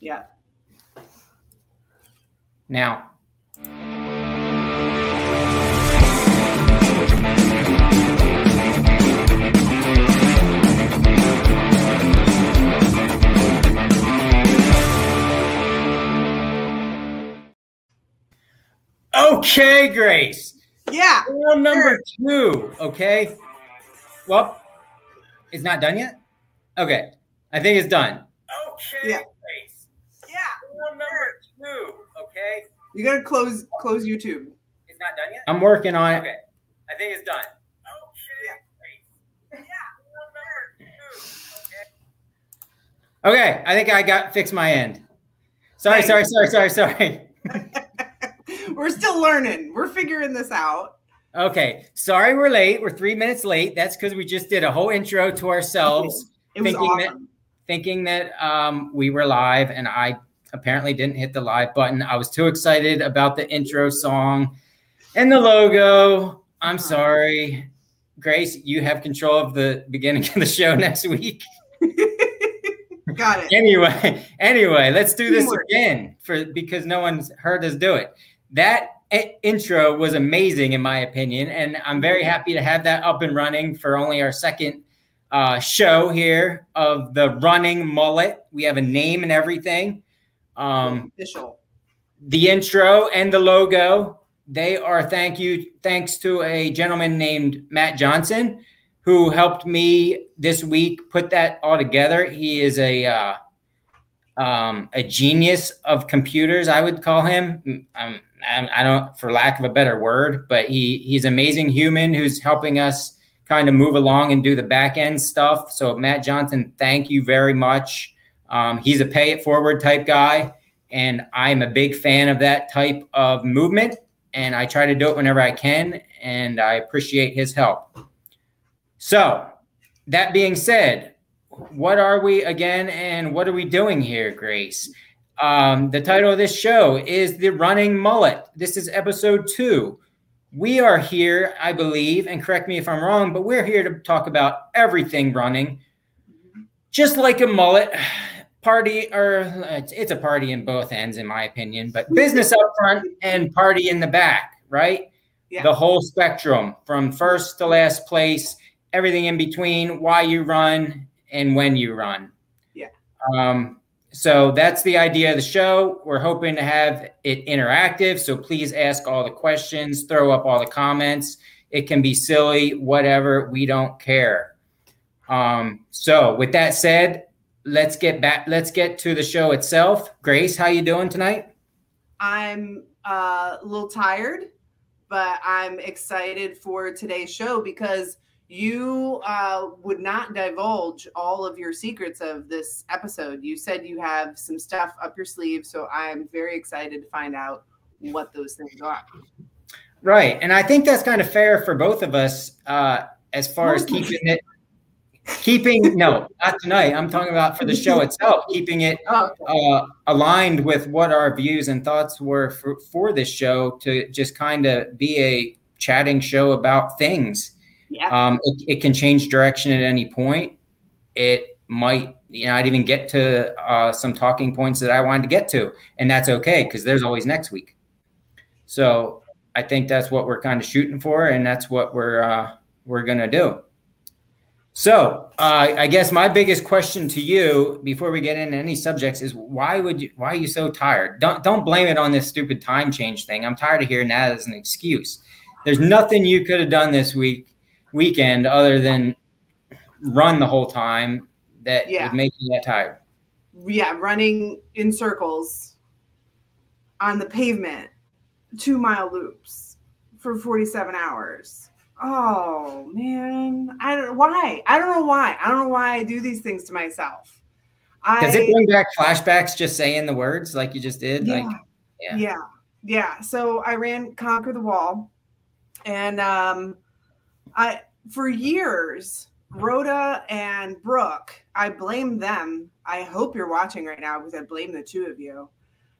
Yeah. Now. Okay, Grace. Yeah. Rule number two. Okay. Well, it's not done yet. Okay, I think it's done. Okay, Yeah. Grace. Yeah. Rule number two. Okay, You gotta close close YouTube. it's not done yet. I'm working on it. Okay, I think it's done. Okay, I think I got fixed my end. Sorry, sorry, sorry, sorry, sorry. We're still learning. We're figuring this out. Okay, sorry we're late. We're three minutes late. That's because we just did a whole intro to ourselves, It was Thinking that- awesome. thinking that um, we were live, and I apparently didn't hit the live button. I was too excited about the intro song and the logo. I'm sorry, Grace. You have control of the beginning of the show next week. Got it. anyway, anyway, let's do this again for because no one's heard us do it. That intro was amazing in my opinion, and I'm very happy to have that up and running for only our second uh, show here of the running mullet. We have a name and everything. Um, Official. the intro and the logo they are thank you thanks to a gentleman named matt johnson who helped me this week put that all together. He is a uh, um, a genius of computers i would call him. Um, I, don't for lack of a better word but he he's an amazing human who's helping us kind of move along and do the back end stuff. So matt johnson thank you very much um, he's a pay it forward type guy and I'm a big fan of that type of movement. And I try to do it whenever I can, and I appreciate his help. So, that being said, what are we again, and what are we doing here, Grace? Um, the title of this show is The Running Mullet. This is episode two. We are here, I believe, and correct me if I'm wrong, but we're here to talk about everything running. Just like a mullet, party or it's, it's a party in both ends in my opinion but business up front and party in the back right? Yeah. the whole spectrum from first to last place everything in between why you run and when you run. Yeah. um so that's the idea of the show. We're hoping to have it interactive so please ask all the questions throw up all the comments. It can be silly whatever we don't care. Um so with that said let's get back let's get to the show itself grace how you doing tonight I'm uh, a little tired, but I'm excited for today's show because you uh, would not divulge all of your secrets of this episode. You said you have some stuff up your sleeve, so I'm very excited to find out what those things are. right and i think that's kind of fair for both of us uh as far as keeping it keeping no not tonight i'm talking about for the show itself keeping it Oh, uh, aligned with what our views and thoughts were for, for this show to just kind of be a chatting show about things yeah. Um, it, it can change direction at any point. It might, you know, I'd even get to uh, some talking points that I wanted to get to, and that's okay because there's always next week. So I think that's what we're kind of shooting for, and that's what we're uh, we're gonna do. So uh, I guess my biggest question to you before we get into any subjects is why would you why are you so tired? Don't don't blame it on this stupid time change thing. I'm tired of hearing that as an excuse. There's nothing you could have done this week weekend other than run the whole time that Yeah. would make you that tired. yeah, running in circles on the pavement, two mile loops for 47 hours. Oh man, I don't know why. I don't know why. I don't know why I do these things to myself. I Does it bring back flashbacks just saying the words like you just did? yeah, Like yeah. yeah, yeah. So I ran conquer the wall, and um, I for years Rhoda and Brooke. I blame them. I hope you're watching right now because I blame the two of you.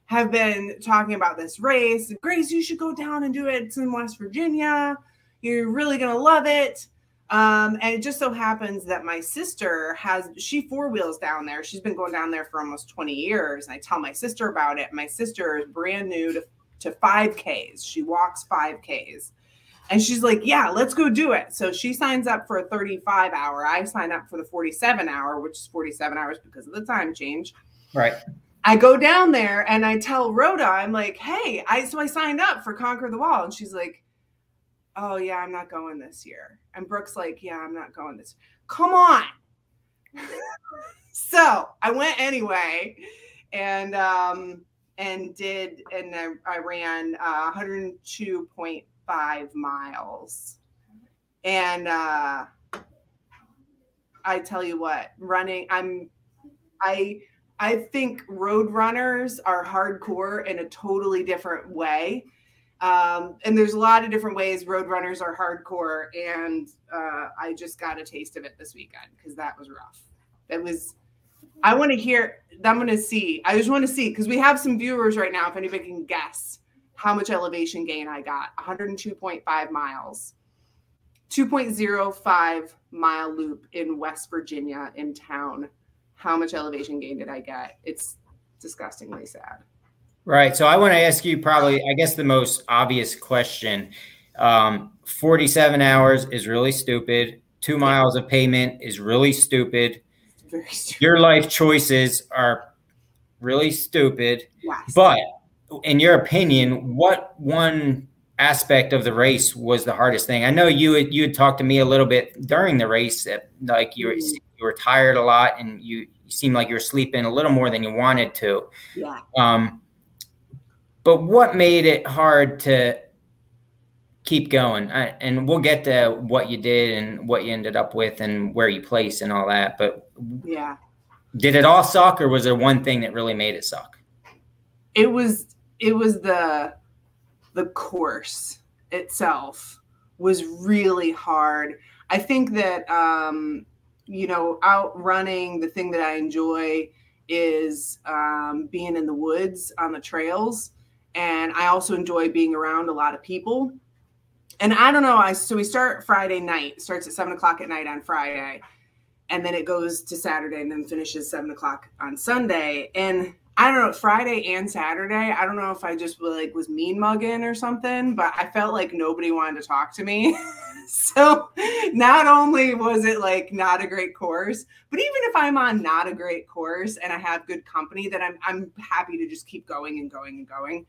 Have been talking about this race. Grace, you should go down and do it. It's in West Virginia. You're really gonna love it. Um, and it just so happens that my sister has she four wheels down there. She's been going down there for almost 20 years. And I tell my sister about it. My sister is brand new to, to 5Ks. She walks 5Ks. And she's like, Yeah, let's go do it. So she signs up for a 35 hour. I sign up for the 47 hour, which is 47 hours because of the time change. Right. I go down there and I tell Rhoda, I'm like, hey, I so I signed up for Conquer the Wall. And she's like, Oh yeah, I'm not going this year. And Brooke's like, Yeah, I'm not going this. Come on. so I went anyway and um and did and I, I ran uh 102.5 miles. And uh I tell you what, running, I'm I I think road runners are hardcore in a totally different way. Um, and there's a lot of different ways road runners are hardcore. And uh, I just got a taste of it this weekend because that was rough. It was, I want to hear, I'm going to see. I just want to see because we have some viewers right now. If anybody can guess how much elevation gain I got 102.5 miles, 2.05 mile loop in West Virginia in town how much elevation gain did I get? It's disgustingly sad. Right. So I want to ask you probably, I guess, the most obvious question. Um, 47 hours is really stupid. Two miles of payment is really stupid. stupid. Your life choices are really stupid. But in your opinion, what one aspect of the race was the hardest thing? I know you had, you had talked to me a little bit during the race that like you were, mm-hmm you were tired a lot and you, you seemed like you were sleeping a little more than you wanted to. Yeah. Um, but what made it hard to keep going? I, and we'll get to what you did and what you ended up with and where you placed and all that. But yeah, did it all suck, or was there one thing that really made it suck? It was. It was the the course itself was really hard. I think that um, you know, out running, the thing that I enjoy is um, being in the woods on the trails. And I also enjoy being around a lot of people. And I don't know, I so we start Friday night, starts at seven o'clock at night on Friday, and then it goes to Saturday and then finishes seven o'clock on Sunday. And I don't know, Friday and Saturday, I don't know if I just like was mean mugging or something, but I felt like nobody wanted to talk to me. so not only was it like not a great course, but even if I'm on not a great course and I have good company, that I'm I'm happy to just keep going and going and going.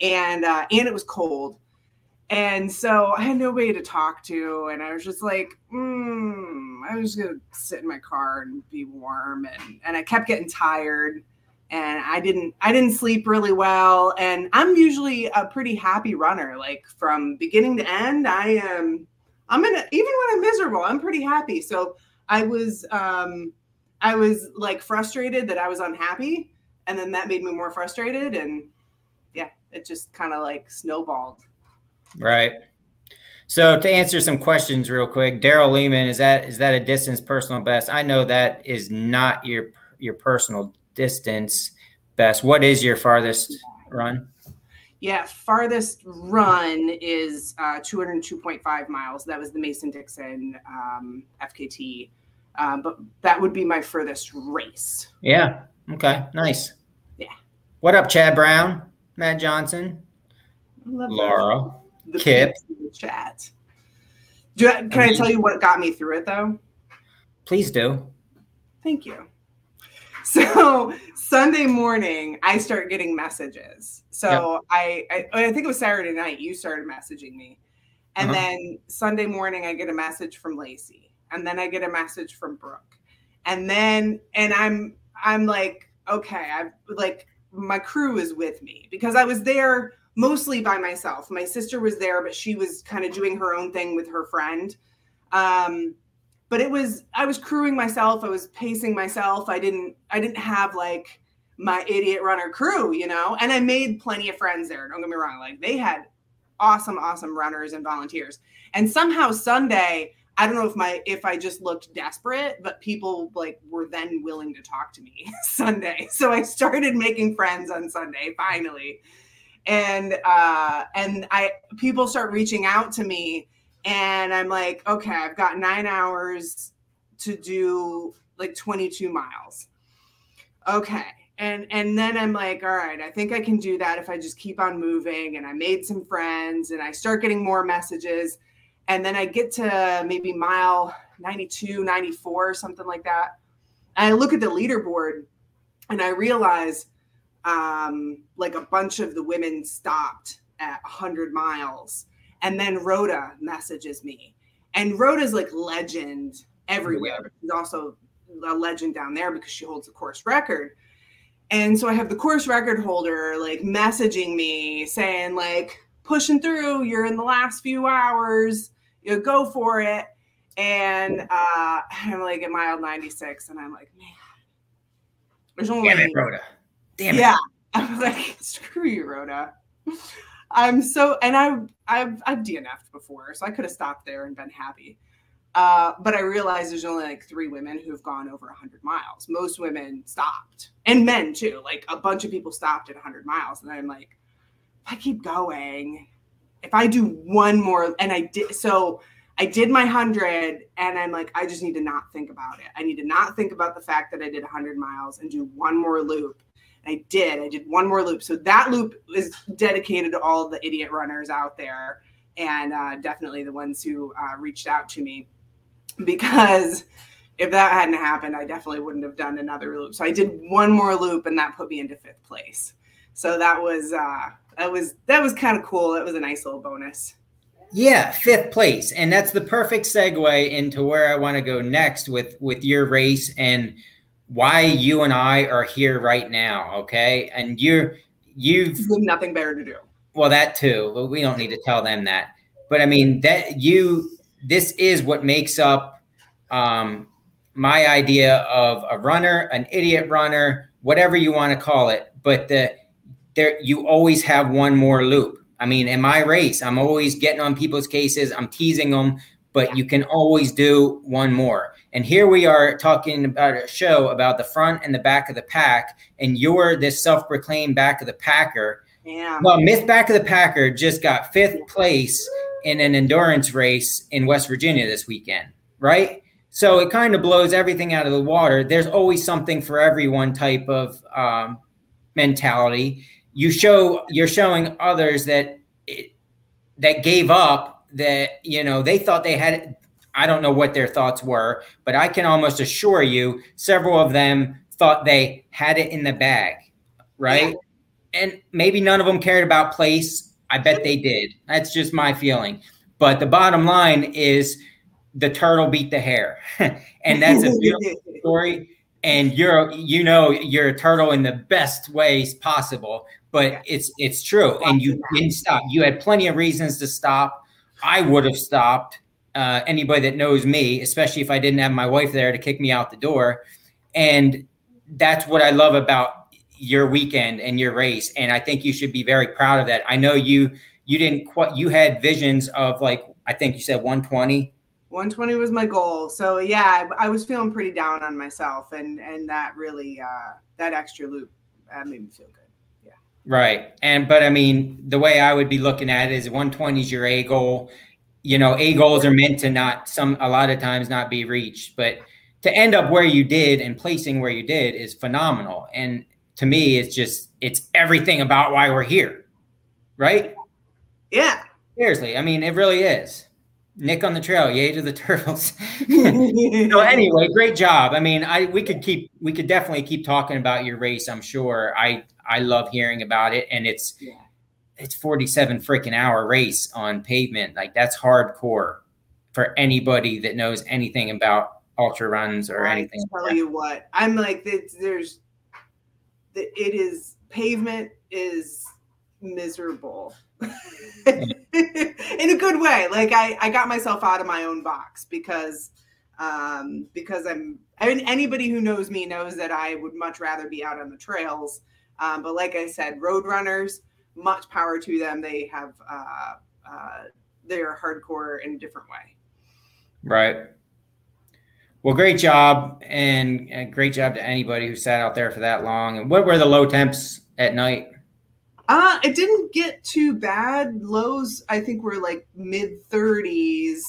And uh, and it was cold. And so I had nobody to talk to, and I was just like, mm, I was gonna sit in my car and be warm, and and I kept getting tired, and I didn't I didn't sleep really well, and I'm usually a pretty happy runner, like from beginning to end. I am I'm gonna even when I'm miserable, I'm pretty happy. So I was um I was like frustrated that I was unhappy and then that made me more frustrated and yeah, it just kind of like snowballed. Right. So to answer some questions real quick, Daryl Lehman, is that is that a distance personal best? I know that is not your your personal distance best. What is your farthest run? Yeah, farthest run is uh, 202.5 miles. That was the Mason Dixon um, FKT. Um, but that would be my furthest race. Yeah. Okay. Nice. Yeah. What up, Chad Brown, Matt Johnson, Laura, the Kip, the chat. Do can I, mean, I tell you what got me through it though? Please do. Thank you. So Sunday morning, I start getting messages. So yep. I, I, I think it was Saturday night. You started messaging me, and uh-huh. then Sunday morning, I get a message from Lacey, and then I get a message from Brooke, and then and I'm I'm like, okay, I've like my crew is with me because I was there mostly by myself. My sister was there, but she was kind of doing her own thing with her friend. Um, but it was I was crewing myself. I was pacing myself. I didn't I didn't have like my idiot runner crew, you know. And I made plenty of friends there. Don't get me wrong. Like they had awesome, awesome runners and volunteers. And somehow Sunday, I don't know if my if I just looked desperate, but people like were then willing to talk to me Sunday. So I started making friends on Sunday finally. And uh and I people start reaching out to me and I'm like, okay, I've got nine hours to do like 22 miles. Okay. And and then I'm like, all right, I think I can do that if I just keep on moving. And I made some friends and I start getting more messages. And then I get to maybe mile 92, 94, something like that. I look at the leaderboard and I realize um, like a bunch of the women stopped at 100 miles. And then Rhoda messages me. And Rhoda's like legend everywhere. Yeah. She's also a legend down there because she holds the course record. And so I have the course record holder like messaging me saying, like, pushing through, you're in the last few hours, you know, go for it. And uh, I'm like at mile 96, and I'm like, man, there's only Damn it, Rhoda. Damn yeah. I'm like, screw you, Rhoda. I'm so, and I, I've, I've DNF'd before, so I could have stopped there and been happy. Uh, but I realized there's only like three women who've gone over 100 miles. Most women stopped, and men too. Like a bunch of people stopped at 100 miles, and I'm like, if I keep going, if I do one more, and I did so. I did my 100 and I'm like, I just need to not think about it. I need to not think about the fact that I did 100 miles and do one more loop. I did. I did one more loop. So that loop is dedicated to all the idiot runners out there and uh, definitely the ones who uh, reached out to me because if that hadn't happened, I definitely wouldn't have done another loop. So I did one more loop and that put me into fifth place. So that was uh, that was that was kind of cool. That was a nice little bonus. Yeah, fifth place, and that's the perfect segue into where I want to go next with with your race and why you and I are here right now. Okay, and you're you've nothing better to do. Well, that too, but we don't need to tell them that. But I mean that you this is what makes up um, my idea of a runner, an idiot runner, whatever you want to call it. But the there you always have one more loop I mean, in my race, I'm always getting on people's cases, I'm teasing them, but you can always do one more. And here we are talking about a show about the front and the back of the pack, and you're this self proclaimed back of the packer. Yeah. Well, Myth Back of the Packer just got fifth place in an endurance race in West Virginia this weekend, right? So it kind of blows everything out of the water. There's always something for everyone type of um, mentality you show you're showing others that that gave up that you know they thought they had I don't know what their thoughts were, but I can almost assure you several of them thought they had it in the bag, right? Yeah. And maybe none of them cared about place. I bet they did. That's just my feeling. But the bottom line is the turtle beat the hare. and that's a beautiful story. And you're you know you're a turtle in the best ways possible but it's it's true and you didn't stop you had plenty of reasons to stop i would have stopped uh, anybody that knows me especially if i didn't have my wife there to kick me out the door and that's what i love about your weekend and your race and i think you should be very proud of that i know you you didn't quite you had visions of like i think you said 120 120 was my goal so yeah I, I was feeling pretty down on myself and and that really uh that extra loop uh, made me feel good Yeah. Right. And but I mean, the way I would be looking at it is 120 is your A goal. You know, A goals are meant to not some a lot of times not be reached, but to end up where you did and placing where you did is phenomenal. And to me, it's just it's everything about why we're here. Right? Yeah. Seriously. I mean, it really is. Nick on the trail, yay to the turtles. so anyway, great job. I mean, I we could keep we could definitely keep talking about your race. I'm sure. I I love hearing about it, and it's yeah. It's 47 freaking hour race on pavement. Like that's hardcore for anybody that knows anything about ultra runs or I anything. Tell like you what, I'm like there's it is pavement is miserable in a good way. Like I, I got myself out of my own box because um, because I'm I mean anybody who knows me knows that I would much rather be out on the trails. Um, but like I said, road runners, much power to them. They have uh, uh, they're hardcore in a different way. Right. Well, great job, and great job to anybody who sat out there for that long. And what were the low temps at night? Uh, it didn't get too bad. Lows, I think, were like mid 30s.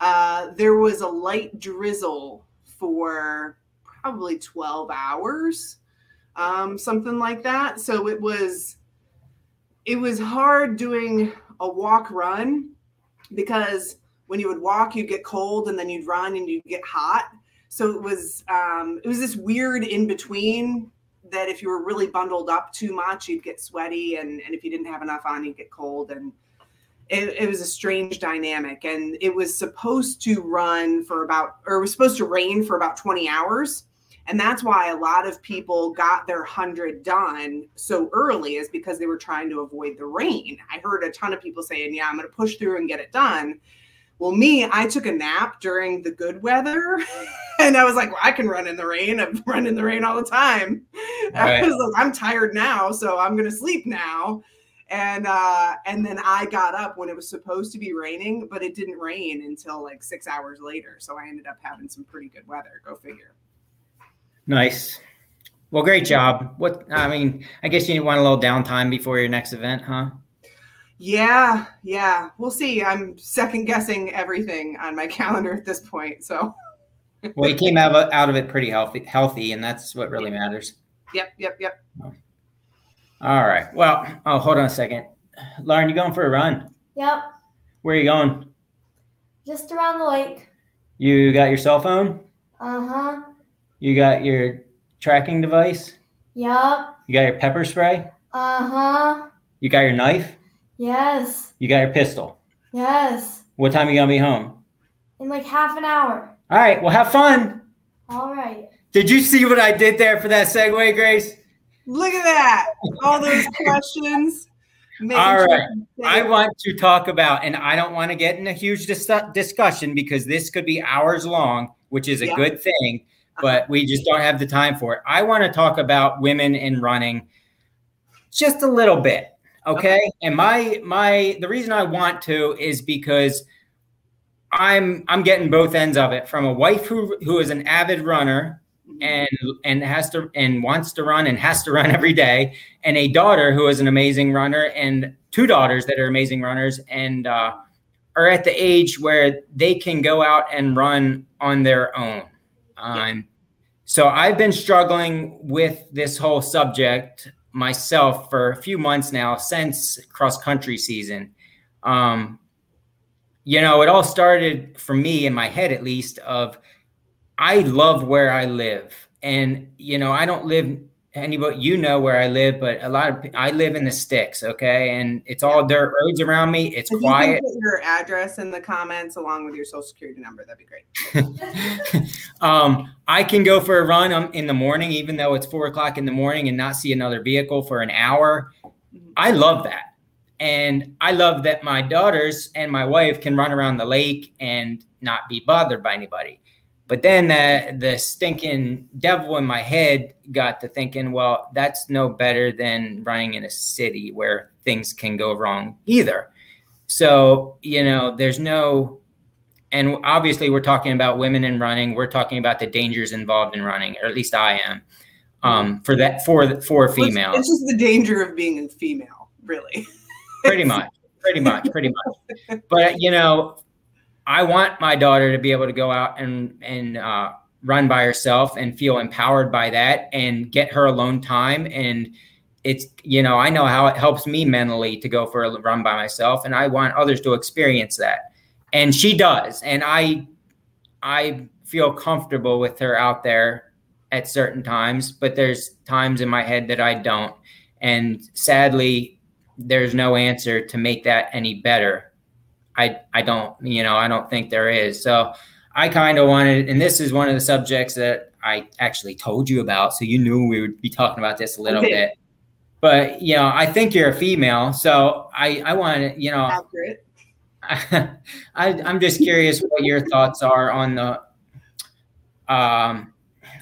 Uh, there was a light drizzle for probably 12 hours, um, something like that. So it was it was hard doing a walk run because when you would walk, you'd get cold, and then you'd run and you'd get hot. So it was um, it was this weird in between that if you were really bundled up too much, you'd get sweaty, and, and if you didn't have enough on, you'd get cold. And it, it, was a strange dynamic. And it was supposed to run for about, or it was supposed to rain for about 20 hours. And that's why a lot of people got their 100 done so early, is because they were trying to avoid the rain. I heard a ton of people saying, Yeah, I'm going to push through and get it done. Well, me, I took a nap during the good weather and I was like, well, I can run in the rain. I've run in the rain all the time. Right. I was like, I'm tired now, so I'm gonna sleep now. And uh, and then I got up when it was supposed to be raining, but it didn't rain until like six hours later. So I ended up having some pretty good weather. Go figure. Nice. Well, great job. What I mean, I guess you want a little downtime before your next event, huh? Yeah, yeah. We'll see. I'm second guessing everything on my calendar at this point. So well, he came out of, out of it pretty healthy, healthy, and that's what really matters. Yep, yep, yep. All right. Well, oh, hold on a second. Lauren, you going for a run? Yep. Where are you going? Just around the lake. You got your cell phone? Uh huh. You got your tracking device? Yep. You got your pepper spray? Uh huh. You got your knife? Yes. You got your pistol? Yes. What time are you gonna be home? In like half an hour. All right. Well, have fun. All right. Did you see what I did there for that segue, Grace? Look at that. All those questions. All right. I want to talk about, and I don't want to get in a huge dis- discussion because this could be hours long, which is a yeah. good thing, but we just don't have the time for it. I want to talk about women in running just a little bit Okay? okay. And my my the reason I want to is because I'm I'm getting both ends of it from a wife who who is an avid runner and and has to and wants to run and has to run every day and a daughter who is an amazing runner and two daughters that are amazing runners and uh, are at the age where they can go out and run on their own so i've been struggling with this whole subject myself for a few months now since cross country season. Um, you know, it all started for me in my head, at least, of I love where I live. And, you know, I don't live anybody you know where I live, but a lot of I live in the sticks, okay, and it's all dirt roads around me. It's if quiet. You put your address in the comments along with your social security number. That'd be great. um, I can go for a run um, in the morning, even though it's four o'clock in the morning, and not see another vehicle for an hour. Mm-hmm. I love that, and I love that my daughters and my wife can run around the lake and not be bothered by anybody. But then the, the stinking devil in my head got to thinking, well, that's no better than running in a city where things can go wrong either. So, you know, there's no, and obviously we're talking about women in running. We're talking about the dangers involved in running, or at least I am. Um, for that, for for female, it's just the danger of being a female, really. pretty much, pretty much, pretty much. But you know, I want my daughter to be able to go out and and uh, run by herself and feel empowered by that and get her alone time. And it's you know I know how it helps me mentally to go for a run by myself and I want others to experience that. And she does. And I I feel comfortable with her out there at certain times but there's times in my head that I don't. And sadly there's no answer to make that any better I I don't you know I don't think there is. So I kind of wanted, and this is one of the subjects that I actually told you about, so you knew we would be talking about this a little okay. bit. But you know, I think you're a female, so I I want to you know. I, I'm just curious what your thoughts are on the, um,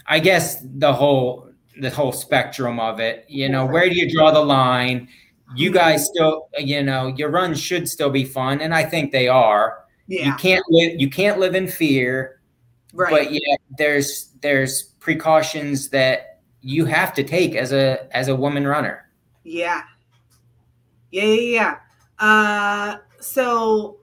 I guess the whole the whole spectrum of it. You know, where do you draw the line? You guys still, you know, your runs should still be fun, and I think they are. Yeah. You can't live. You can't live in fear. Right. But yeah, there's there's precautions that you have to take as a as a woman runner. Yeah. Yeah, yeah, yeah. Uh, so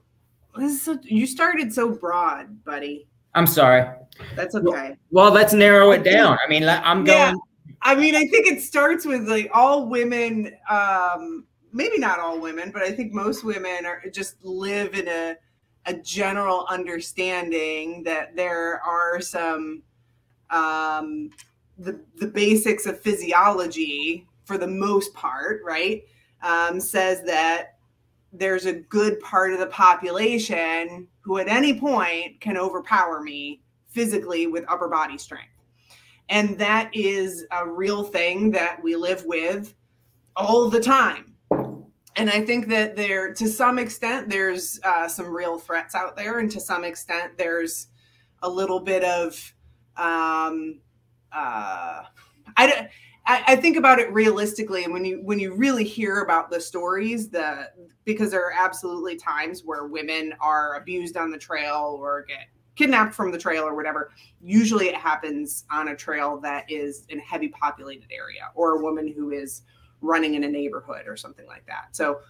this is so, you started so broad, buddy. I'm sorry. That's okay. Well, let's narrow it down. I mean, I'm Yeah. I mean, I think it starts with like all women, um, maybe not all women, but I think most women are just live in a a general understanding that there are some um, the the basics of physiology for the most part, right? Um, says that there's a good part of the population who at any point can overpower me physically with upper body strength. And that is a real thing that we live with all the time. And I think that there, to some extent, there's uh, some real threats out there, and to some extent, there's a little bit of, um, uh, I, I think about it realistically, and when you when you really hear about the stories, the because there are absolutely times where women are abused on the trail or get kidnapped from the trail or whatever. Usually, it happens on a trail that is in a heavy populated area or a woman who is running in a neighborhood or something like that. So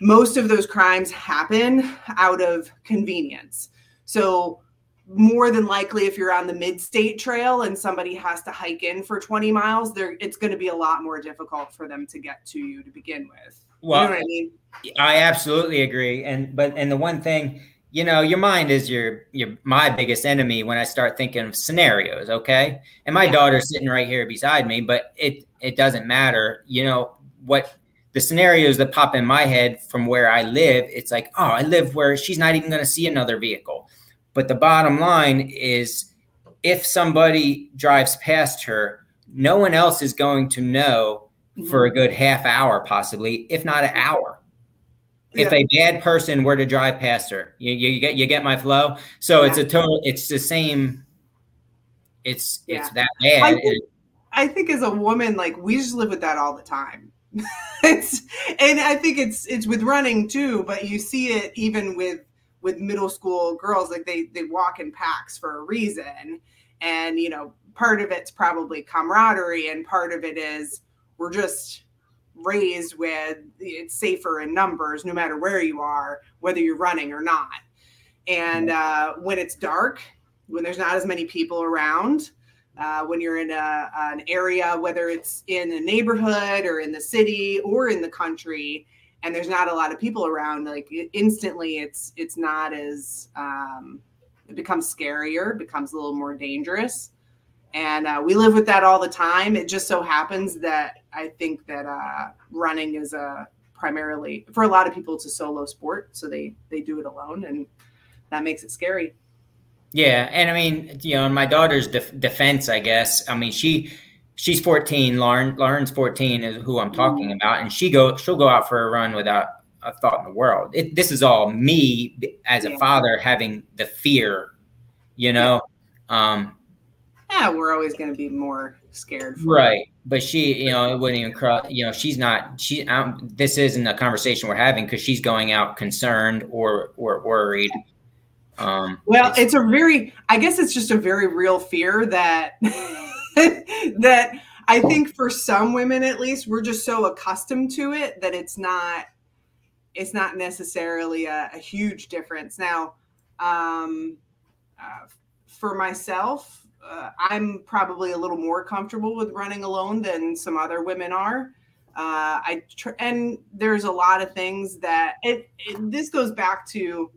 most of those crimes happen out of convenience. So more than likely if you're on the mid-state trail and somebody has to hike in for 20 miles, there it's going to be a lot more difficult for them to get to you to begin with. Well, you know I mean? I absolutely agree. And but and the one thing, you know, your mind is your your my biggest enemy when I start thinking of scenarios, okay? And my daughter's sitting right here beside me, but it it doesn't matter. You know, what the scenarios that pop in my head from where I live, it's like, oh, I live where she's not even going to see another vehicle. But the bottom line is if somebody drives past her, no one else is going to know for a mm-hmm. good half hour, possibly, if not an hour. If Yeah. a bad person were to drive past her, you, you get you get my flow. So it's a total. It's the same. It's it's that bad. I think- I think as a woman, like we just live with that all the time. it's and I think it's it's with running too, but you see it even with with middle school girls, like they they walk in packs for a reason. And you know, part of it's probably camaraderie, and part of it is we're just raised with it's safer in numbers no matter where you are, whether you're running or not. And uh, when it's dark, when there's not as many people around, uh, when you're in a, an area, whether it's in a neighborhood or in the city or in the country, and there's not a lot of people around, like it- instantly, it's it's not as um, it becomes scarier, becomes a little more dangerous, and uh, we live with that all the time. It just so happens that I think that uh, running is a primarily for a lot of people it's a solo sport, so they they do it alone, and that makes it scary. Yeah, and I mean, you know, in my daughter's def- defense, I guess. I mean, she she's 14. Lauren Lauren's 14 is who I'm talking about, and she go she'll go out for a run without a thought in the world. It, this is all me as a Yeah. father having the fear, you know. Um, Yeah, we're always going to be more scared. For right, but she, you know, it wouldn't even cross. You know, she's not. She. Um, this isn't a conversation we're having because she's going out concerned or or worried. Um, Well, it's- it's a very, I guess it's just a very real fear that, that I think for some women at least, we're just so accustomed to it that it's not, it's not necessarily a, a huge difference. Now, um, uh, for myself, uh, I'm probably a little more comfortable with running alone than some other women are. Uh, I tr- and there's a lot of things that it, it this goes back to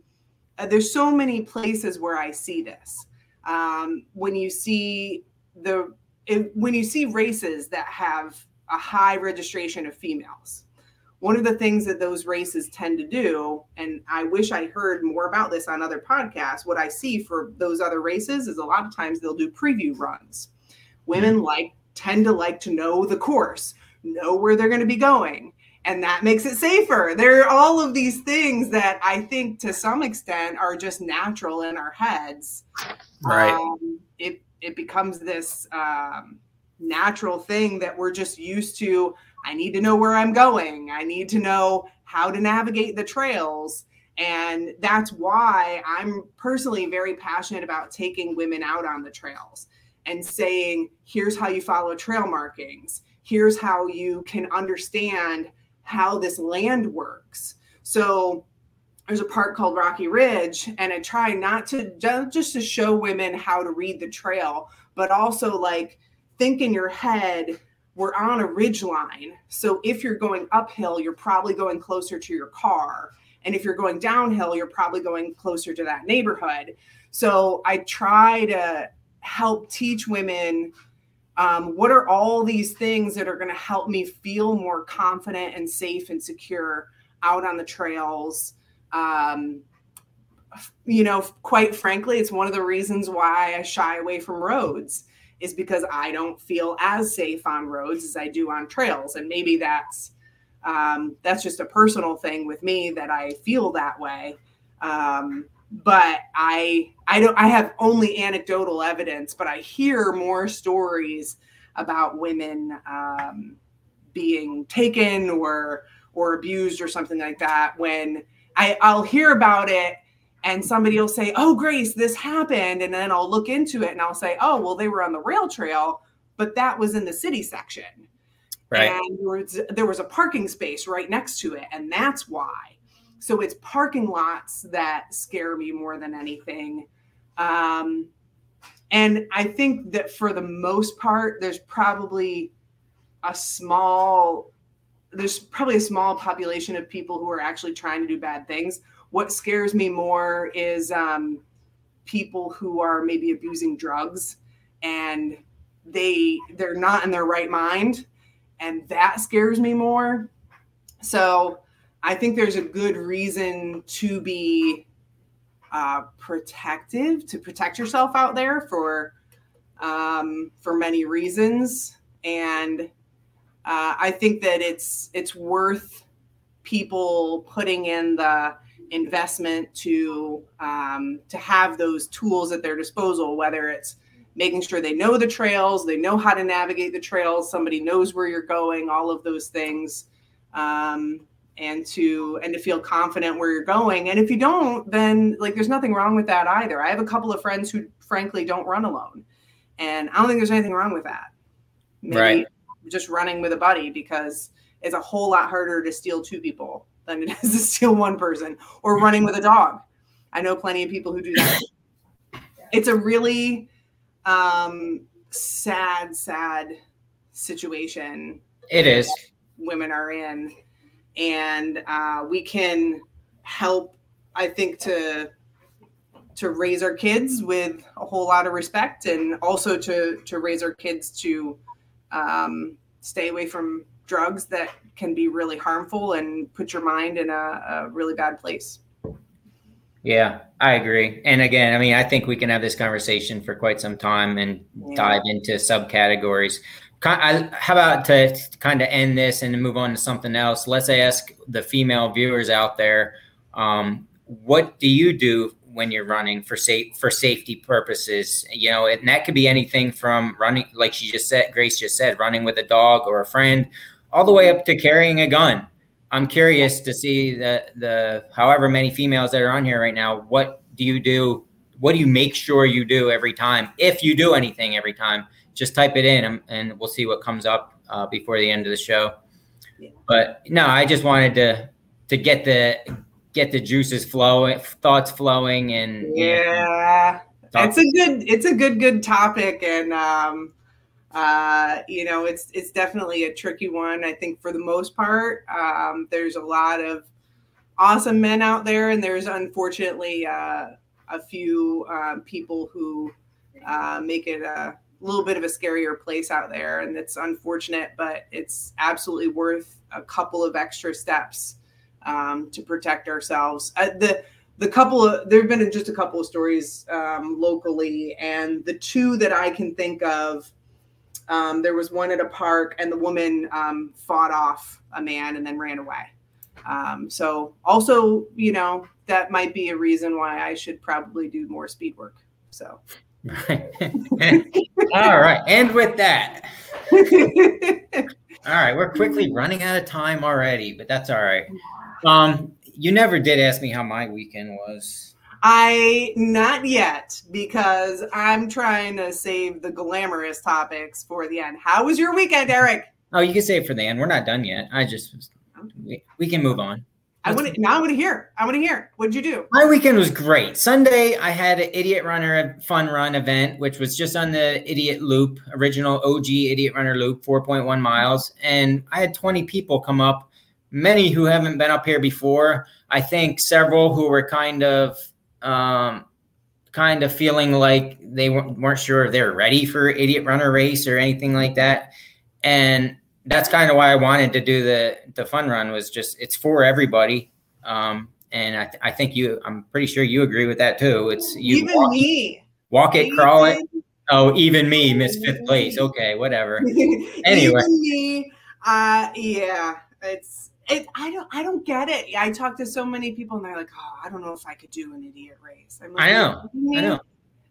uh, there's so many places where I see this. Um, when you see the it, when you see races that have a high registration of females, one of the things that those races tend to do, and I wish I heard more about this on other podcasts. What I see for those other races is a lot of times they'll do preview runs. Women like tend to like to know the course, know where they're going to be going and that makes it safer. There are all of these things that I think to some extent are just natural in our heads. right. Um, it it becomes this um, natural thing that we're just used to. I need to know where I'm going. I need to know how to navigate the trails. And that's why I'm personally very passionate about taking women out on the trails and saying, here's how you follow trail markings. Here's how you can understand how this land works. So there's a park called Rocky Ridge, and I try not to just to show women how to read the trail, but also like think in your head we're on a ridge line. So if you're going uphill, you're probably going closer to your car. And if you're going downhill, you're probably going closer to that neighborhood. So I try to help teach women um, what are all these things that are going to help me feel more confident and safe and secure out on the trails. Um, you know, quite frankly, it's one of the reasons why I shy away from roads is because I don't feel as safe on roads as I do on trails. And maybe that's um, that's just a personal thing with me that I feel that way. Um, but I I don't I have only anecdotal evidence, but I hear more stories about women um, being taken or or abused or something like that when I, I'll hear about it and somebody will say, "Oh, Grace, this happened," and then I'll look into it and I'll say, "Oh, well, they were on the rail trail, but that was in the city section, right? And there was, there was a parking space right next to it, and that's why." So it's parking lots that scare me more than anything, um, and I think that for the most part, there's probably a small there's probably a small population of people who are actually trying to do bad things what scares me more is um, people who are maybe abusing drugs and they they're not in their right mind and that scares me more. So i think there's a good reason to be uh, protective to protect yourself out there for um, for many reasons. And uh, i think that it's it's worth people putting in the investment to um, to have those tools at their disposal, whether it's making sure they know the trails, they know how to navigate the trails, somebody knows where you're going, all of those things, um, and to and to feel confident where you're going. And if you don't, then like there's nothing wrong with that either. I have a couple of friends who frankly don't run alone, and I don't think there's anything wrong with that. Maybe right. Just running with a buddy because it's a whole lot harder to steal two people than it is to steal one person or running with a dog. I know plenty of people who do that. It's a really um, sad, sad situation. It is. Women are in, and uh, we can help. I think to to raise our kids with a whole lot of respect, and also to to raise our kids to um, stay away from drugs that can be really harmful and put your mind in a, a really bad place. Yeah, I agree. And again, I mean, I think we can have this conversation for quite some time and yeah. dive into subcategories. how about to kind of end this and move on to something else? Let's ask the female viewers out there, um, what do you do when you're running for safe for safety purposes? You know, and that could be anything from running, like she just said, Grace just said, running with a dog or a friend, all the way up to carrying a gun. I'm curious to see the the however many females that are on here right now. What do you do? What do you make sure you do every time? If you do anything every time, just type it in and, and we'll see what comes up uh, before the end of the show. Yeah. But no, I just wanted to to get the get the juices flowing, thoughts flowing, and yeah, it's a good it's a good good topic, and um, uh, you know, it's it's definitely a tricky one. I think for the most part, um, there's a lot of awesome men out there, and there's unfortunately uh, a few um, people who uh, make it a little bit of a scarier place out there, and it's unfortunate, but it's absolutely worth a couple of extra steps um, to protect ourselves. Uh, the the couple of there have been just a couple of stories um, locally, and the two that I can think of um, there was one at a park, and the woman um, fought off a man and then ran away. Um, so, also, you know, that might be a reason why I should probably do more speed work. So, all right. And with that, all right, we're quickly running out of time already, but that's all right. Um, you never did ask me how my weekend was. I not yet because I'm trying to save the glamorous topics for the end. How was your weekend, Eric? Oh, you can save for the end. We're not done yet. I just we, we can move on. I want to now. I want to hear. I want to hear. What'd you do? My weekend was great. Sunday, I had an Idiot Runner Fun Run event, which was just on the Idiot Loop, original OG Idiot Runner Loop, 4.1 miles. And I had 20 people come up, many who haven't been up here before. I think several who were kind of, um, kind of feeling like they weren't sure if they were ready for Idiot Runner race or anything like that. And that's kind of why I wanted to do the the fun run was just it's for everybody. Um, and I, th- I think you, I'm pretty sure you agree with that too. It's you even walk, me, walk it, crawl it. Oh, even me, miss fifth place. Okay, whatever. Anyway, even me, uh, yeah, it's it. I don't, I don't get it. I talk to so many people, and they're like, "Oh, I don't know if I could do an idiot race." I'm like, I know, I know.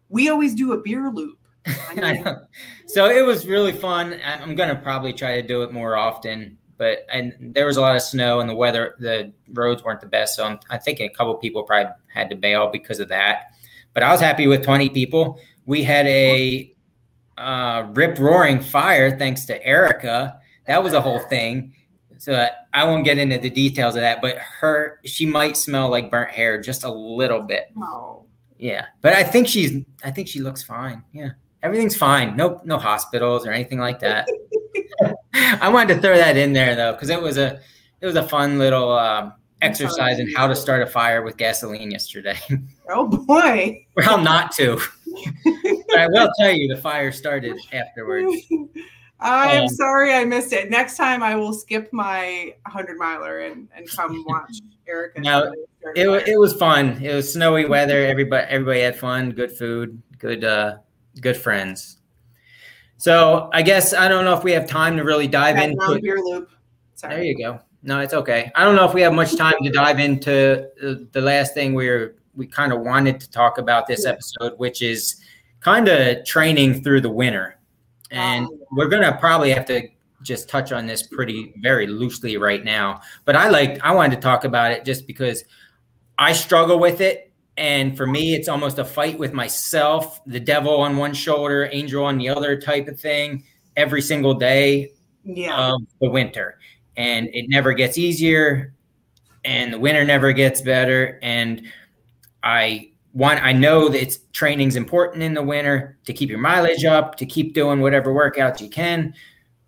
We always do a beer loop. I know. So it was really fun. I'm gonna probably try to do it more often but and there was a lot of snow and the weather the roads weren't the best so I'm, i think a couple people probably had to bail because of that but i was happy with 20 people we had a uh, rip roaring fire thanks to erica that was a whole thing so i won't get into the details of that but her she might smell like burnt hair just a little bit oh. yeah but i think she's i think she looks fine yeah everything's fine no no hospitals or anything like that I wanted to throw that in there though, because it was a it was a fun little um, exercise in how to start a fire with gasoline yesterday. Oh boy! well, not to. but I will tell you, the fire started afterwards. I'm um, sorry I missed it. Next time I will skip my 100 miler and, and come watch Erica. No, it, it was fun. It was snowy weather. Everybody everybody had fun. Good food. Good uh, good friends. So I guess I don't know if we have time to really dive yeah, into your loop. Sorry. There you go. No, it's okay. I don't know if we have much time to dive into the, the last thing we are we kind of wanted to talk about this episode, which is kind of training through the winter. And oh. We're gonna probably have to just touch on this pretty very loosely right now. But I like I wanted to talk about it just because I struggle with it and for me, it's almost a fight with myself, the devil on one shoulder, angel on the other type of thing every single day yeah. of the winter. And it never gets easier and the winter never gets better. And I want I know that it's training's important in the winter to keep your mileage up, to keep doing whatever workouts you can.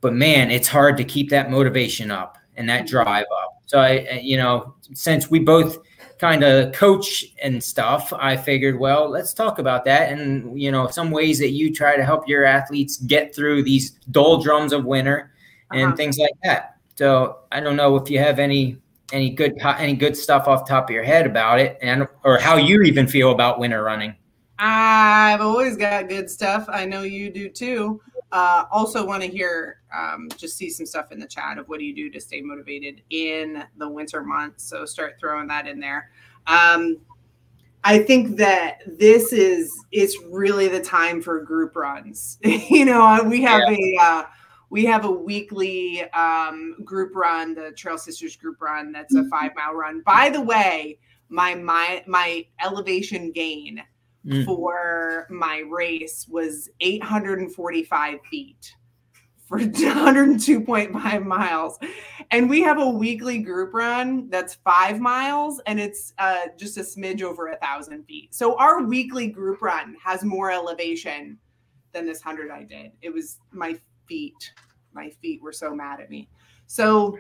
But man, it's hard to keep that motivation up and that drive up. So I you know, since we both kind of coach and stuff, I figured, well, let's talk about that and you know some ways that you try to help your athletes get through these doldrums of winter and uh-huh. things like that. So I don't know if you have any any good any good stuff off top of your head about it and or how you even feel about winter running. I've always got good stuff. I know you do too. Uh, also, want to hear um, just see some stuff in the chat of what do you do to stay motivated in the winter months. So start throwing that in there. Um, I think that this is it's really the time for group runs. you know, we have yeah. a uh, we have a weekly um, group run, the Trail Sisters group run. That's a mm-hmm. five mile run. By the way, my my my elevation gain mm. for my race was 845 feet for 102.5 miles. And we have a weekly group run that's five miles and it's uh, just a smidge over a thousand feet. So our weekly group run has more elevation than this 100 I did. It was my feet. My feet were so mad at me. So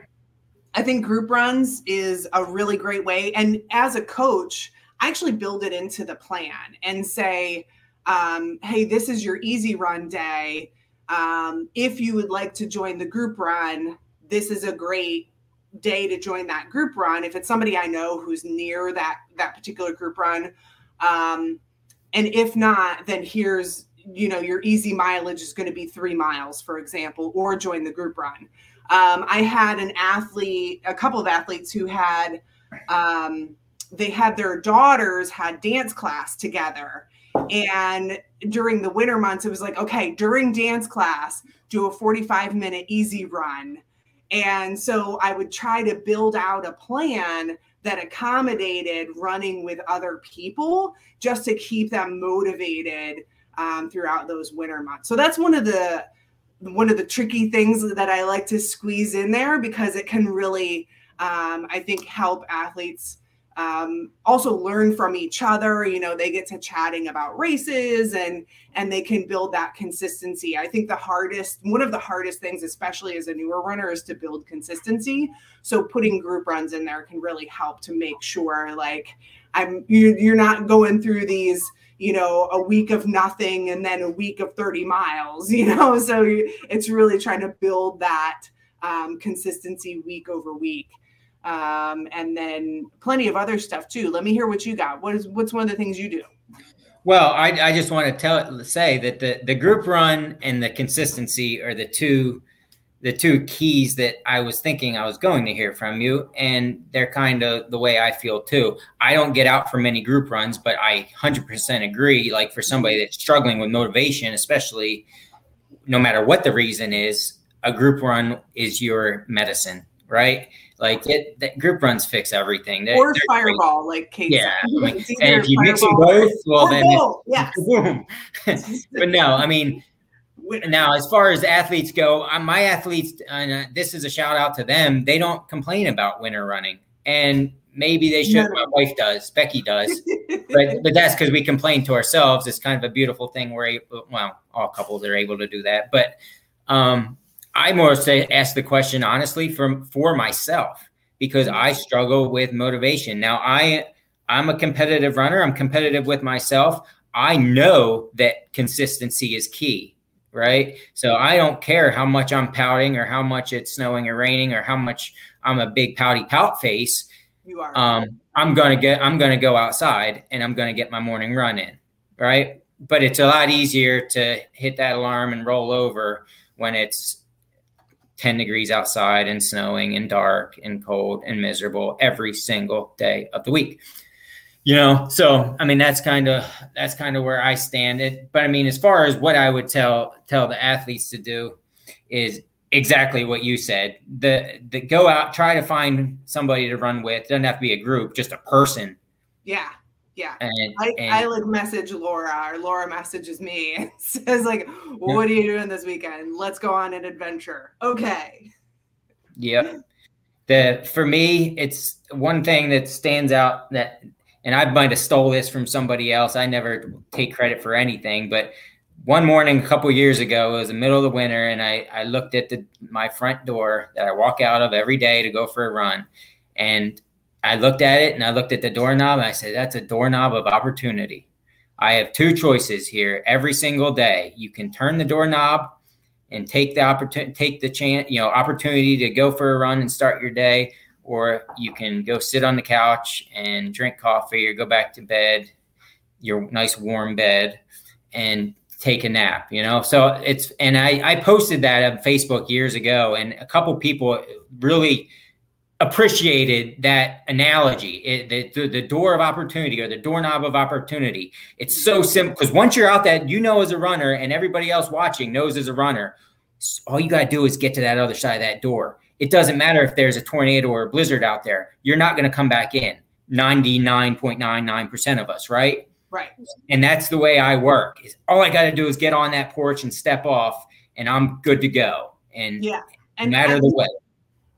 I think group runs is a really great way. And as a coach, I actually build it into the plan and say, um, hey, this is your easy run day. Um, if you would like to join the group run, this is a great day to join that group run. If it's somebody I know who's near that that particular group run, um, and if not, then here's you know your easy mileage is going to be three miles, for example, or join the group run. Um, I had an athlete, a couple of athletes who had um, they had their daughters had dance class together and during the winter months it was like okay during dance class do a 45 minute easy run and so i would try to build out a plan that accommodated running with other people just to keep them motivated um, throughout those winter months so that's one of the one of the tricky things that i like to squeeze in there because it can really Um, I think help athletes um, also learn from each other. You know, they get to chatting about races and and they can build that consistency. I think the hardest, one of the hardest things, especially as a newer runner, is to build consistency. So putting group runs in there can really help to make sure like I'm you, you're not going through these you know a week of nothing and then a week of 30 miles you know? So it's really trying to build that um, consistency week over week. Um, and then plenty of other stuff too. Let me hear what you got. What is what's one of the things you do? Well i, I just want to tell say that the, the group run and the consistency are the two the two keys that I was thinking I was going to hear from you. And they're kind of the way I feel too. I don't get out for many group runs, but I 100% agree. Like for somebody that's struggling with motivation, especially no matter what the reason is, a group run is your medicine, right? Like it, that group runs fix everything. They're, or they're fireball, great. like Kate yeah. And if you mix them both, well, then yeah. but no, I mean, now as far as athletes go uh, my athletes and uh, this is a shout out to them they don't complain about winter running. And maybe they should my wife does becky does. But but that's because we complain to ourselves. It's kind of a beautiful thing where able, well all couples are able to do that. But um i more say ask the question honestly from for myself because i struggle with motivation. Now i i'm a competitive runner. I'm competitive with myself. I know that consistency is key right? So I don't care how much I'm pouting or how much it's snowing or raining or how much I'm a big pouty pout face. You are. Um, I'm gonna get. I'm gonna go outside and I'm gonna get my morning run in, right? But it's a lot easier to hit that alarm and roll over when it's 10 degrees outside and snowing and dark and cold and miserable every single day of the week you know so i mean that's kind of that's kind of where i stand it. But i mean as far as what i would tell tell the athletes to do is exactly what you said. The the go out try to find somebody to run with. Doesn't have to be a group just a person. Yeah yeah. And, I, and, I like message laura. Or laura messages me and says like what are you doing this weekend? Let's go on an adventure. Okay. Yep. The for me it's one thing that stands out that and I might have stole this from somebody else. I never take credit for anything, but one morning a couple years ago, it was the middle of the winter, and I, I looked at the, my front door that I walk out of every day to go for a run, and I looked at it and I looked at the doorknob and I said, "That's a doorknob of opportunity." I have two choices here every single day. You can turn the doorknob and take the opportunity, take the chance, you know, opportunity to go for a run and start your day, or you can go sit on the couch and drink coffee or go back to bed, your nice warm bed, and take a nap, you know? So it's, and I, I posted that on Facebook years ago, and a couple people really appreciated that analogy. It, the, the door of opportunity or the doorknob of opportunity. It's so simple because once you're out that you know as a runner and everybody else watching knows as a runner all you got to do is get to that other side of that door it doesn't matter if there's a tornado or a blizzard out there. You're not going to come back in. 99.99% of us, right? Right. And that's the way I work. Is all I got to do is get on that porch and step off and I'm good to go. And yeah, and matter the way.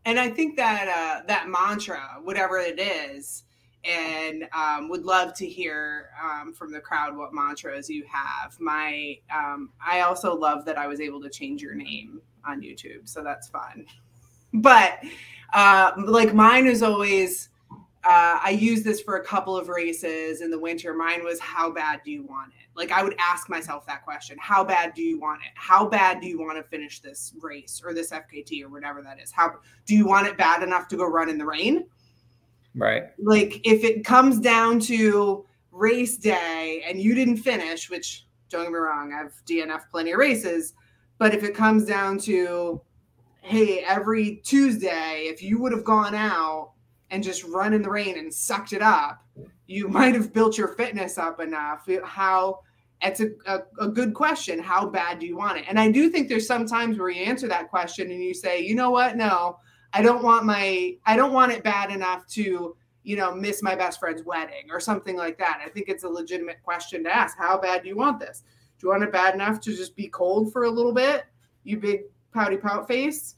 And I think that uh, that mantra, whatever it is, and um, would love to hear um, from the crowd what mantras you have. My, um, I also love that I was able to change your name on YouTube, so that's fun but uh, like mine is always uh, I use this for a couple of races in the winter. Mine was, How bad do you want it? Like, I would ask myself that question How bad do you want it? How bad do you want to finish this race or this FKT or whatever that is? How do you want it bad enough to go run in the rain? Right. Like, if it comes down to race day and you didn't finish, which don't get me wrong, I've DNF plenty of races, but if it comes down to hey, every Tuesday, if you would have gone out and just run in the rain and sucked it up, you might have built your fitness up enough. How it's a, a, a, good question. How bad do you want it? And I do think there's some times where you answer that question and you say, you know what? No, I don't want my, I don't want it bad enough to, you know, miss my best friend's wedding or something like that. I think it's a legitimate question to ask. How bad do you want this? Do you want it bad enough to just be cold for a little bit? You big pouty pout face.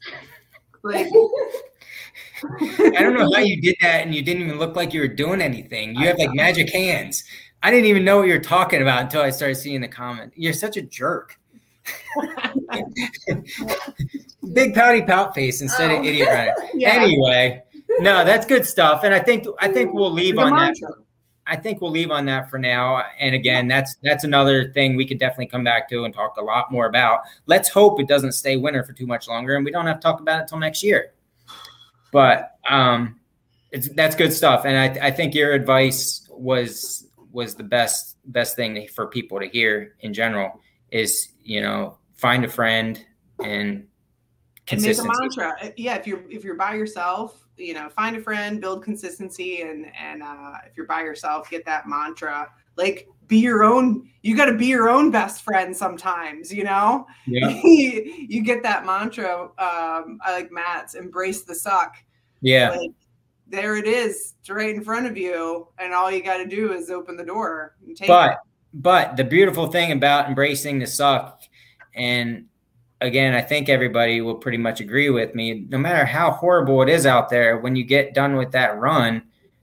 Like I don't know how you did that and you didn't even look like you were doing anything. You have like magic hands. I didn't even know what you were talking about until I started seeing the comment. You're such a jerk. Big pouty pout face instead of Oh. idiot runner. Yeah. Anyway, no, that's good stuff. And I think I think we'll leave The on that. I think we'll leave on that for now. And again, that's that's another thing we could definitely come back to and talk a lot more about. Let's hope it doesn't stay winter for too much longer, and we don't have to talk about it till next year. But um, it's that's good stuff, and I I think your advice was was the best best thing for people to hear in general is you know find a friend and and make a mantra. Uh, Yeah, if you're if you're by yourself, you know, find a friend, build consistency, and and uh, if you're by yourself, get that mantra. Like, be your own. You got to be your own best friend sometimes. You know, Yeah, you, you get that mantra. Um, I like Matt's. Embrace the suck. yeah. Like, there it is, it's right in front of you, and all you got to do is open the door and take but it. but the beautiful thing about embracing the suck and again i think everybody will pretty much agree with me no matter how horrible it is out there when you get done with that run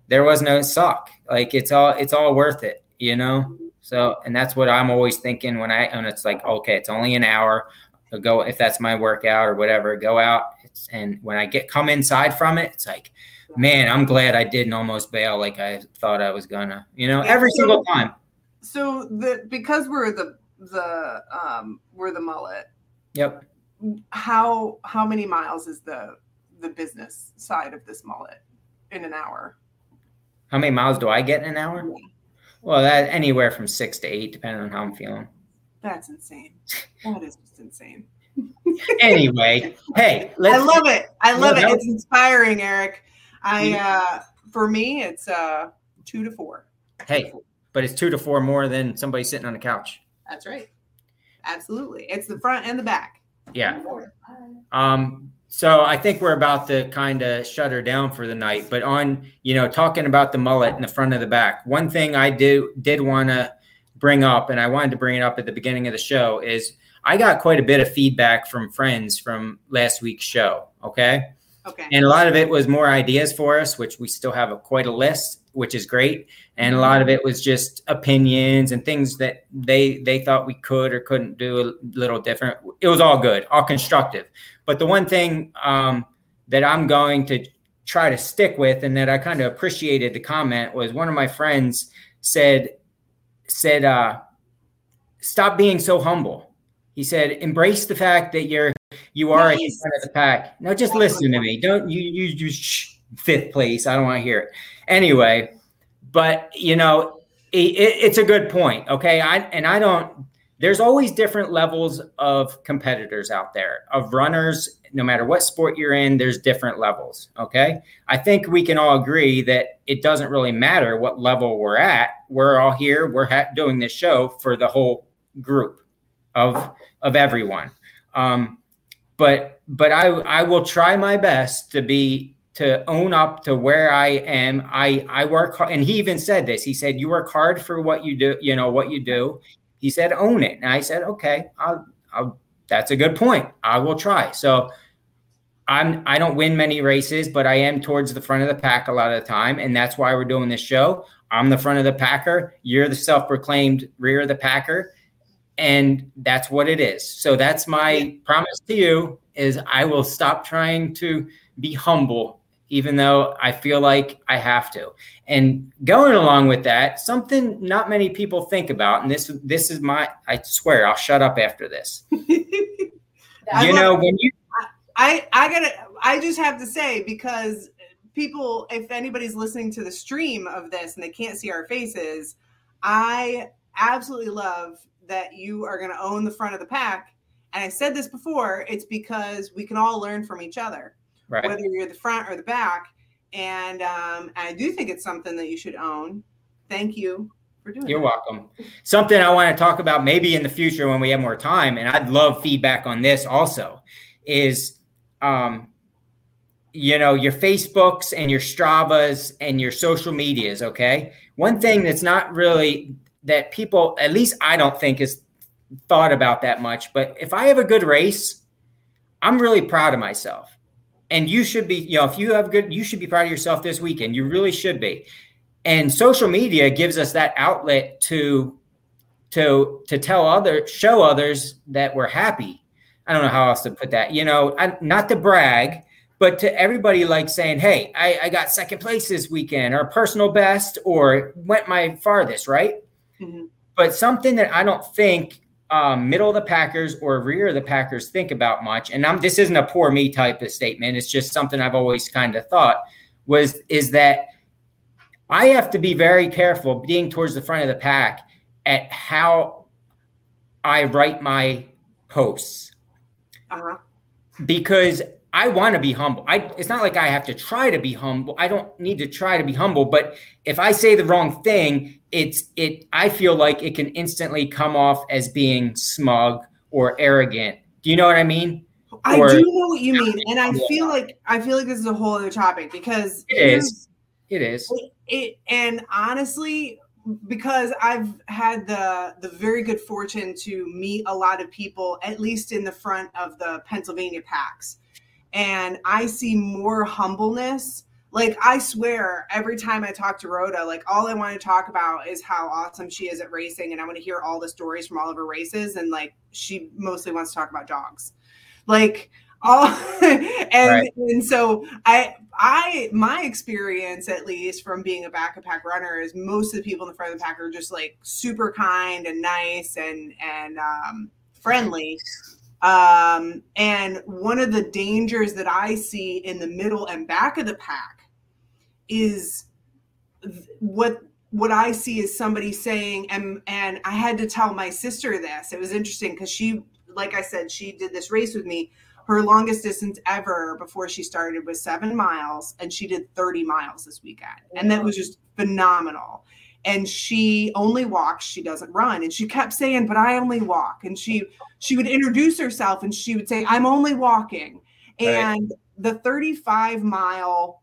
there was no suck. Like it's all it's all worth it you know? So and that's what i'm always thinking when i and it's like okay it's only an hour I'll go if that's my workout or whatever go out. It's, and when i get come inside from it it's like man i'm glad i didn't almost bail like i thought i was gonna you know every so- single time. So the because we're the the um we're the mullet. Yep. how how many miles is the the business side of this mullet in an hour? How many miles do I get in an hour? Well, that anywhere from six to eight, depending on how I'm feeling. That's insane. That is just insane. Anyway, hey, let's I love it. I love it. It's inspiring, Eric. I uh for me it's uh two to four. hey, but it's two to four more than somebody sitting on a couch. That's right. Absolutely. It's the front and the back. Yeah. Um, so I think we're about to kind of shut her down for the night. But on, you know, talking about the mullet in the front of the back, one thing I do did want to bring up, and I wanted to bring it up at the beginning of the show, is I got quite a bit of feedback from friends from last week's show. Okay. Okay. And a lot of it was more ideas for us, which we still have a, quite a list, which is great. And a lot of it was just opinions and things that they they thought we could or couldn't do a little different. It was all good, all constructive. But the one thing um, that I'm going to try to stick with, and that I kind of appreciated the comment, was one of my friends said said uh, stop being so humble. He said embrace the fact that you're you are at the Nice. front of the pack. No, just listen to me. Don't you you you fifth place. I don't want to hear it. Anyway, but you know, it, it, it's a good point. Okay, I and I don't. There's always different levels of competitors out there, of runners. No matter what sport you're in, there's different levels. Okay, I think we can all agree that it doesn't really matter what level we're at. We're all here. We're ha- doing this show for the whole group of of everyone. Um, but but I I will try my best to be to own up to where I am. I I work hard, and he even said this. He said, "You work hard for what you do. You know what you do." He said, "Own it." And I said, "Okay, I'll I'll." That's a good point. I will try. So. I'm I don't win many races, but I am towards the front of the pack a lot of the time, and that's why we're doing this show. I'm the front of the packer. You're the self-proclaimed rear of the packer, and that's what it is. So that's my promise to you: is I will stop trying to be humble, even though I feel like I have to. And going along with that, something not many people think about, and this this is my I swear I'll shut up after this. You love know when you I I gotta I just have to say because people, if anybody's listening to the stream of this and they can't see our faces, I absolutely love that you are gonna own the front of the pack. And I said this before, it's because we can all learn from each other, right. whether you're the front or the back. And um, I do think it's something that you should own. Thank you for doing You're that. welcome. Something I want to talk about maybe in the future when we have more time, and I'd love feedback on this also, is um, you know, your Facebooks and your Stravas and your social medias, okay? One thing that's not really that people, at least I don't think is thought about that much, but if I have a good race, I'm really proud of myself. And you should be, you know, if you have good, you should be proud of yourself this weekend. You really should be. And social media gives us that outlet to to to tell other show others that we're happy. I don't know how else to put that. You know, I, not to brag, but to everybody like saying, "Hey, I, I got second place this weekend, or personal best, or went my farthest," right? Mm-hmm. But something that I don't think um, middle of the Packers or rear of the Packers think about much, and I'm, this isn't a poor me type of statement. It's just something I've always kind of thought was is that I have to be very careful being towards the front of the pack at how I write my posts uh-huh. because I want to be humble. I it's not like I have to try to be humble. I don't need to try to be humble, but if I say the wrong thing, it's it I feel like it can instantly come off as being smug or arrogant. Do you know what I mean? I or, do know what you mean, and I feel like I feel like this is a whole other topic because it is. It is. It, it and honestly, because I've had the the very good fortune to meet a lot of people, at least in the front of the Pennsylvania packs, and I see more humbleness. Like I swear, every time I talk to Rhoda, like all I want to talk about is how awesome she is at racing, and I want to hear all the stories from all of her races. And like she mostly wants to talk about dogs, like all and right. and so I I my experience at least from being a back of pack runner is most of the people in the front of the pack are just like super kind and nice and and um, friendly. Um, and one of the dangers that I see in the middle and back of the pack is what what I see is somebody saying, and and I had to tell my sister this. It was interesting because she, like I said, she did this race with me her longest distance ever before she started was seven miles, and she did 30 miles this weekend. And that was just phenomenal. And she only walks, she doesn't run. And she kept saying, But I only walk. And she she would introduce herself and she would say, I'm only walking. And right. the 35 mile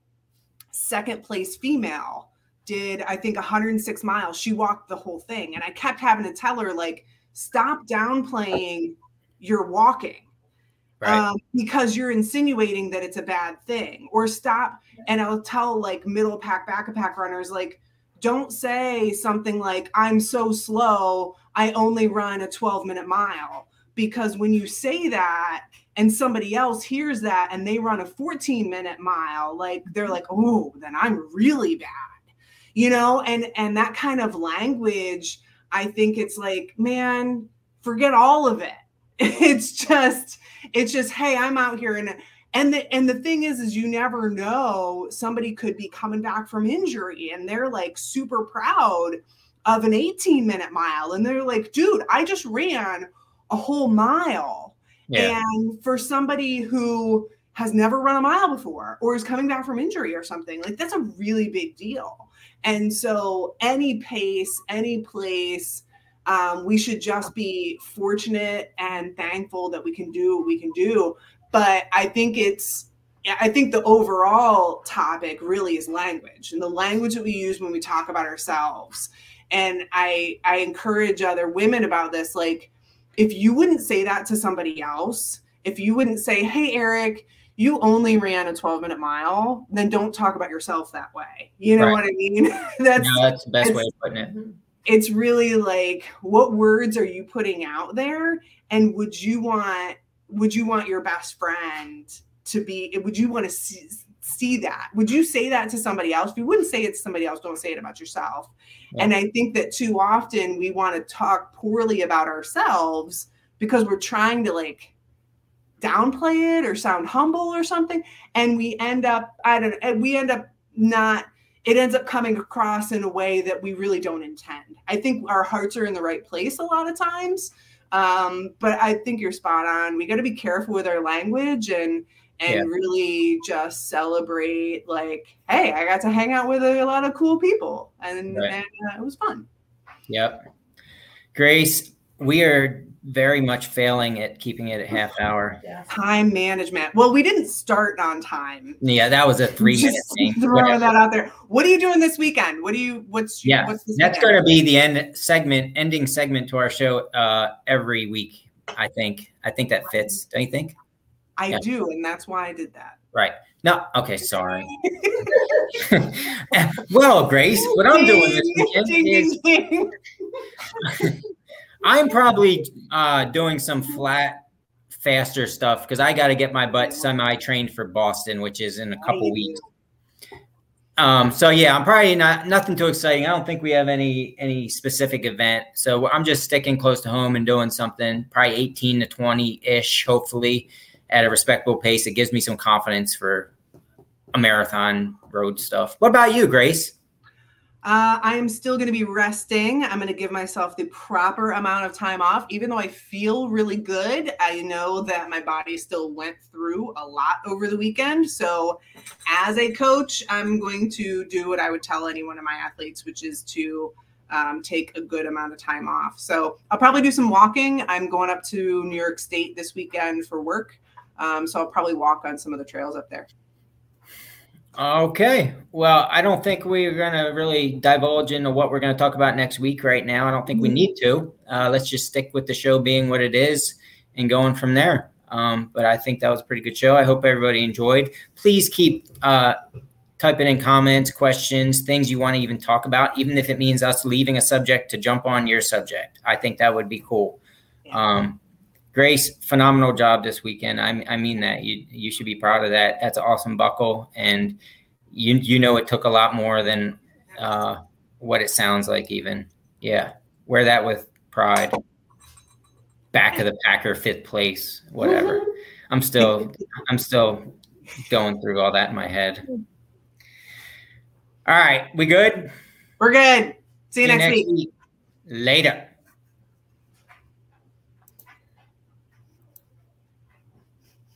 second place female did I think 106 miles. She walked the whole thing. And I kept having to tell her, like, stop downplaying your walking right. um, because you're insinuating that it's a bad thing or stop and i'll tell like middle pack back of pack runners like don't say something like i'm so slow i only run a 12 minute mile because when you say that and somebody else hears that and they run a 14 minute mile like they're like oh then i'm really bad you know? And and that kind of language i think it's like man forget all of it. It's just it's just hey i'm out here and and the and the thing is is you never know somebody could be coming back from injury and they're like super proud of an 18 minute mile and they're like dude i just ran a whole mile and for somebody who has never run a mile before or is coming back from injury or something like that's a really big deal and so any pace any place um, we should just be fortunate and thankful that we can do what we can do. But I think it's, I think the overall topic really is language and the language that we use when we talk about ourselves. And I, I encourage other women about this. Like, if you wouldn't say that to somebody else, if you wouldn't say, "Hey, Eric," you only ran a 12 minute mile, then don't talk about yourself that way. You know right. what I mean? that's no, that's the best way of putting it it's really like what words are you putting out there and would you want would you want your best friend to be would you want to see, see that would you say that to somebody else if you wouldn't say it to somebody else don't say it about yourself yeah. and i think that too often we want to talk poorly about ourselves because we're trying to like downplay it or sound humble or something and we end up i don't know, we end up not it ends up coming across in a way that we really don't intend. I think our hearts are in the right place a lot of times. Um, but I think you're spot on. We got to be careful with our language and and yeah. really just celebrate like, hey, I got to hang out with a, lot of cool people and, right. and uh, it was fun. Yep. Grayce, we are very much failing at keeping it at half hour. yeah. Time management. Well, we didn't start on time. Yeah, that was a three minute thing. Throwing that out there. What are you doing this weekend? What do you? What's yeah? What's that's going to be the end segment, ending segment to our show uh, every week. I think. I think that fits. Don't you think? I yeah. do, and that's why I did that. Right. No. Okay. Sorry. well, Grayce, what I'm doing this weekend is. I'm probably uh, doing some flat, faster stuff because I got to get my butt semi trained for Boston, which is in a couple weeks. Um, so yeah, I'm probably not nothing too exciting. I don't think we have any any specific event. So I'm just sticking close to home and doing something probably 18 to 20 ish, hopefully at a respectable pace. It gives me some confidence for a marathon road stuff. What about you, Grayce? Uh, I am still going to be resting. I'm going to give myself the proper amount of time off. Even though I feel really good, I know that my body still went through a lot over the weekend. So, as a coach, I'm going to do what I would tell any one of my athletes, which is to um, take a good amount of time off. So, I'll probably do some walking. I'm going up to New York State this weekend for work. Um, so, I'll probably walk on some of the trails up there. Okay. Well, I don't think we're going to really divulge into what we're going to talk about next week right now. I don't think we need to. Uh, let's just stick with the show being what it is and going from there. Um, but I think that was a pretty good show. I hope everybody enjoyed. Please keep uh, typing in comments, questions, things you want to even talk about, even if it means us leaving a subject to jump on your subject. I think that would be cool. Um, Grayce, phenomenal job this weekend. I, I mean that. You you should be proud of that. That's an awesome buckle, and you you know it took a lot more than uh, what it sounds like. Even yeah, wear that with pride. Back of the Packer, fifth place, whatever. I'm still I'm still going through all that in my head. All right, we good? We're good. See you, next, week. Later.